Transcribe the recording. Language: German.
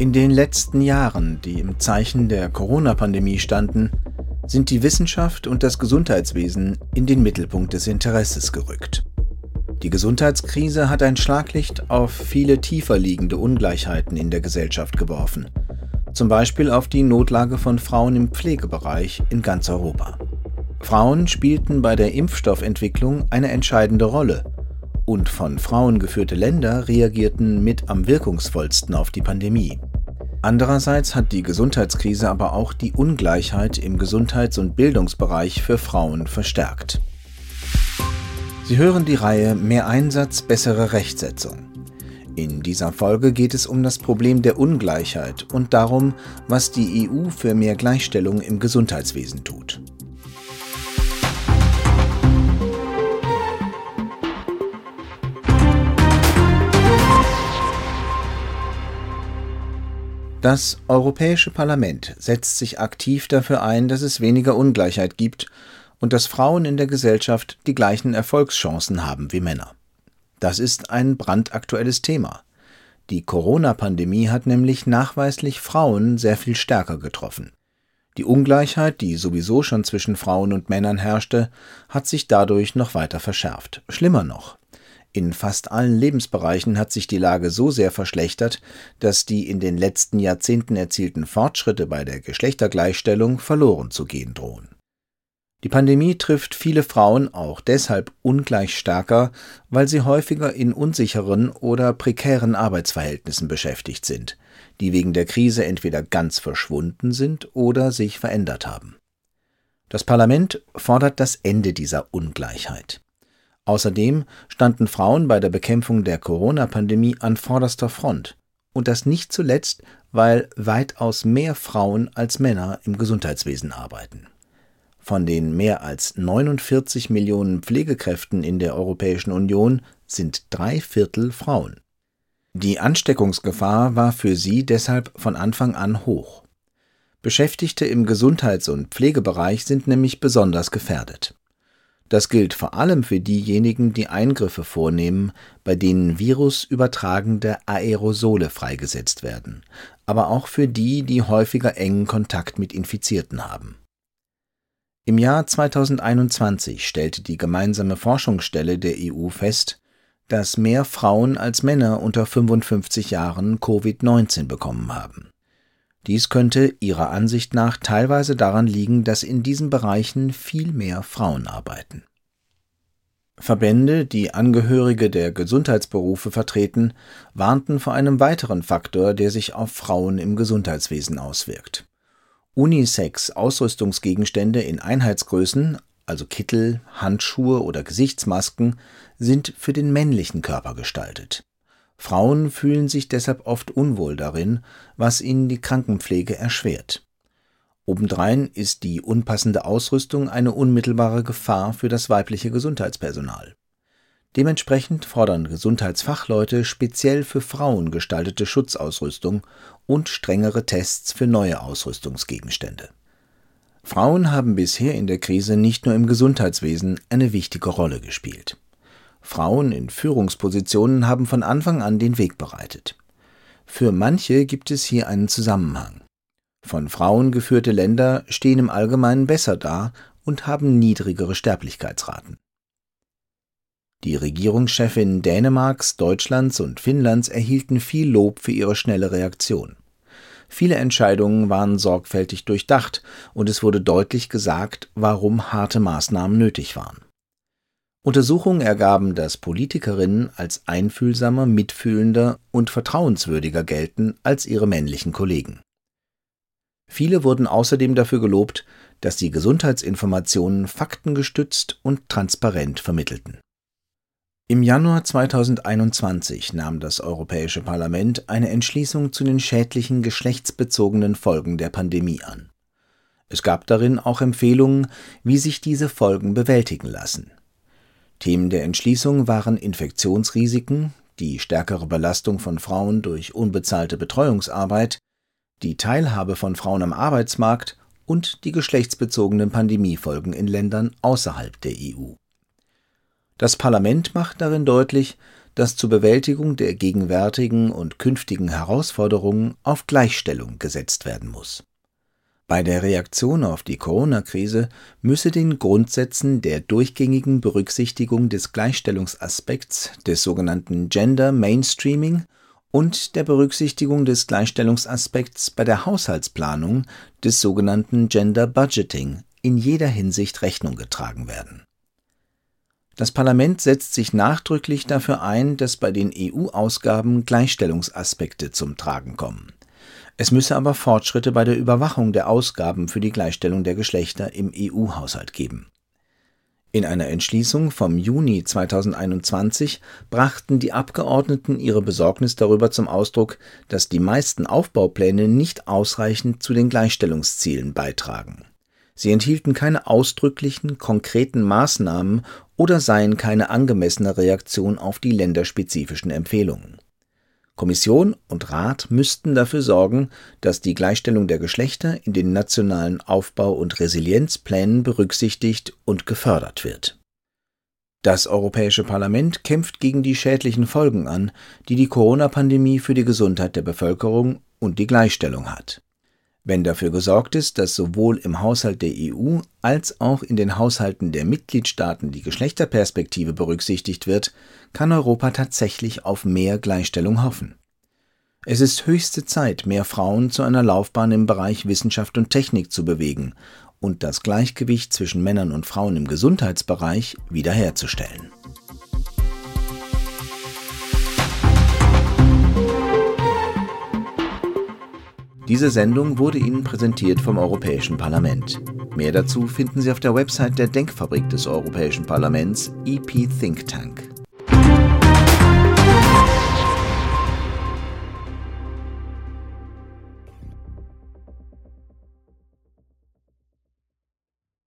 In den letzten Jahren, die im Zeichen der Corona-Pandemie standen, sind die Wissenschaft und das Gesundheitswesen in den Mittelpunkt des Interesses gerückt. Die Gesundheitskrise hat ein Schlaglicht auf viele tiefer liegende Ungleichheiten in der Gesellschaft geworfen, zum Beispiel auf die Notlage von Frauen im Pflegebereich in ganz Europa. Frauen spielten bei der Impfstoffentwicklung eine entscheidende Rolle und von Frauen geführte Länder reagierten mit am wirkungsvollsten auf die Pandemie. Andererseits hat die Gesundheitskrise aber auch die Ungleichheit im Gesundheits- und Bildungsbereich für Frauen verstärkt. Sie hören die Reihe Mehr Einsatz, bessere Rechtsetzung. In dieser Folge geht es um das Problem der Ungleichheit und darum, was die EU für mehr Gleichstellung im Gesundheitswesen tut. Das Europäische Parlament setzt sich aktiv dafür ein, dass es weniger Ungleichheit gibt und dass Frauen in der Gesellschaft die gleichen Erfolgschancen haben wie Männer. Das ist ein brandaktuelles Thema. Die Corona-Pandemie hat nämlich nachweislich Frauen sehr viel stärker getroffen. Die Ungleichheit, die sowieso schon zwischen Frauen und Männern herrschte, hat sich dadurch noch weiter verschärft. Schlimmer noch, in fast allen Lebensbereichen hat sich die Lage so sehr verschlechtert, dass die in den letzten Jahrzehnten erzielten Fortschritte bei der Geschlechtergleichstellung verloren zu gehen drohen. Die Pandemie trifft viele Frauen auch deshalb ungleich stärker, weil sie häufiger in unsicheren oder prekären Arbeitsverhältnissen beschäftigt sind, die wegen der Krise entweder ganz verschwunden sind oder sich verändert haben. Das Parlament fordert das Ende dieser Ungleichheit. Außerdem standen Frauen bei der Bekämpfung der Corona-Pandemie an vorderster Front. Und das nicht zuletzt, weil weitaus mehr Frauen als Männer im Gesundheitswesen arbeiten. Von den mehr als 49 Millionen Pflegekräften in der Europäischen Union sind drei Viertel Frauen. Die Ansteckungsgefahr war für sie deshalb von Anfang an hoch. Beschäftigte im Gesundheits- und Pflegebereich sind nämlich besonders gefährdet. Das gilt vor allem für diejenigen, die Eingriffe vornehmen, bei denen virusübertragende Aerosole freigesetzt werden, aber auch für die, die häufiger engen Kontakt mit Infizierten haben. Im Jahr 2021 stellte die gemeinsame Forschungsstelle der EU fest, dass mehr Frauen als Männer unter 55 Jahren Covid-19 bekommen haben. Dies könnte ihrer Ansicht nach teilweise daran liegen, dass in diesen Bereichen viel mehr Frauen arbeiten. Verbände, die Angehörige der Gesundheitsberufe vertreten, warnten vor einem weiteren Faktor, der sich auf Frauen im Gesundheitswesen auswirkt. Unisex-Ausrüstungsgegenstände in Einheitsgrößen, also Kittel, Handschuhe oder Gesichtsmasken, sind für den männlichen Körper gestaltet. Frauen fühlen sich deshalb oft unwohl darin, was ihnen die Krankenpflege erschwert. Obendrein ist die unpassende Ausrüstung eine unmittelbare Gefahr für das weibliche Gesundheitspersonal. Dementsprechend fordern Gesundheitsfachleute speziell für Frauen gestaltete Schutzausrüstung und strengere Tests für neue Ausrüstungsgegenstände. Frauen haben bisher in der Krise nicht nur im Gesundheitswesen eine wichtige Rolle gespielt. Frauen in Führungspositionen haben von Anfang an den Weg bereitet. Für manche gibt es hier einen Zusammenhang. Von Frauen geführte Länder stehen im Allgemeinen besser da und haben niedrigere Sterblichkeitsraten. Die Regierungschefinnen Dänemarks, Deutschlands und Finnlands erhielten viel Lob für ihre schnelle Reaktion. Viele Entscheidungen waren sorgfältig durchdacht und es wurde deutlich gesagt, warum harte Maßnahmen nötig waren. Untersuchungen ergaben, dass Politikerinnen als einfühlsamer, mitfühlender und vertrauenswürdiger gelten als ihre männlichen Kollegen. Viele wurden außerdem dafür gelobt, dass sie Gesundheitsinformationen faktengestützt und transparent vermittelten. Im Januar 2021 nahm das Europäische Parlament eine Entschließung zu den schädlichen geschlechtsbezogenen Folgen der Pandemie an. Es gab darin auch Empfehlungen, wie sich diese Folgen bewältigen lassen. Themen der Entschließung waren Infektionsrisiken, die stärkere Belastung von Frauen durch unbezahlte Betreuungsarbeit, die Teilhabe von Frauen am Arbeitsmarkt und die geschlechtsbezogenen Pandemiefolgen in Ländern außerhalb der EU. Das Parlament macht darin deutlich, dass zur Bewältigung der gegenwärtigen und künftigen Herausforderungen auf Gleichstellung gesetzt werden muss. Bei der Reaktion auf die Corona-Krise müsse den Grundsätzen der durchgängigen Berücksichtigung des Gleichstellungsaspekts, des sogenannten Gender Mainstreaming und der Berücksichtigung des Gleichstellungsaspekts bei der Haushaltsplanung, des sogenannten Gender Budgeting, in jeder Hinsicht Rechnung getragen werden. Das Parlament setzt sich nachdrücklich dafür ein, dass bei den EU-Ausgaben Gleichstellungsaspekte zum Tragen kommen. Es müsse aber Fortschritte bei der Überwachung der Ausgaben für die Gleichstellung der Geschlechter im EU-Haushalt geben. In einer Entschließung vom Juni 2021 brachten die Abgeordneten ihre Besorgnis darüber zum Ausdruck, dass die meisten Aufbaupläne nicht ausreichend zu den Gleichstellungszielen beitragen. Sie enthielten keine ausdrücklichen, konkreten Maßnahmen oder seien keine angemessene Reaktion auf die länderspezifischen Empfehlungen. Kommission und Rat müssten dafür sorgen, dass die Gleichstellung der Geschlechter in den nationalen Aufbau- und Resilienzplänen berücksichtigt und gefördert wird. Das Europäische Parlament kämpft gegen die schädlichen Folgen an, die die Corona-Pandemie für die Gesundheit der Bevölkerung und die Gleichstellung hat wenn dafür gesorgt ist, dass sowohl im Haushalt der EU als auch in den Haushalten der Mitgliedstaaten die Geschlechterperspektive berücksichtigt wird, kann Europa tatsächlich auf mehr Gleichstellung hoffen. Es ist höchste Zeit, mehr Frauen zu einer Laufbahn im Bereich Wissenschaft und Technik zu bewegen und das Gleichgewicht zwischen Männern und Frauen im Gesundheitsbereich wiederherzustellen. Diese Sendung wurde Ihnen präsentiert vom Europäischen Parlament. Mehr dazu finden Sie auf der Website der Denkfabrik des Europäischen Parlaments EP Think Tank.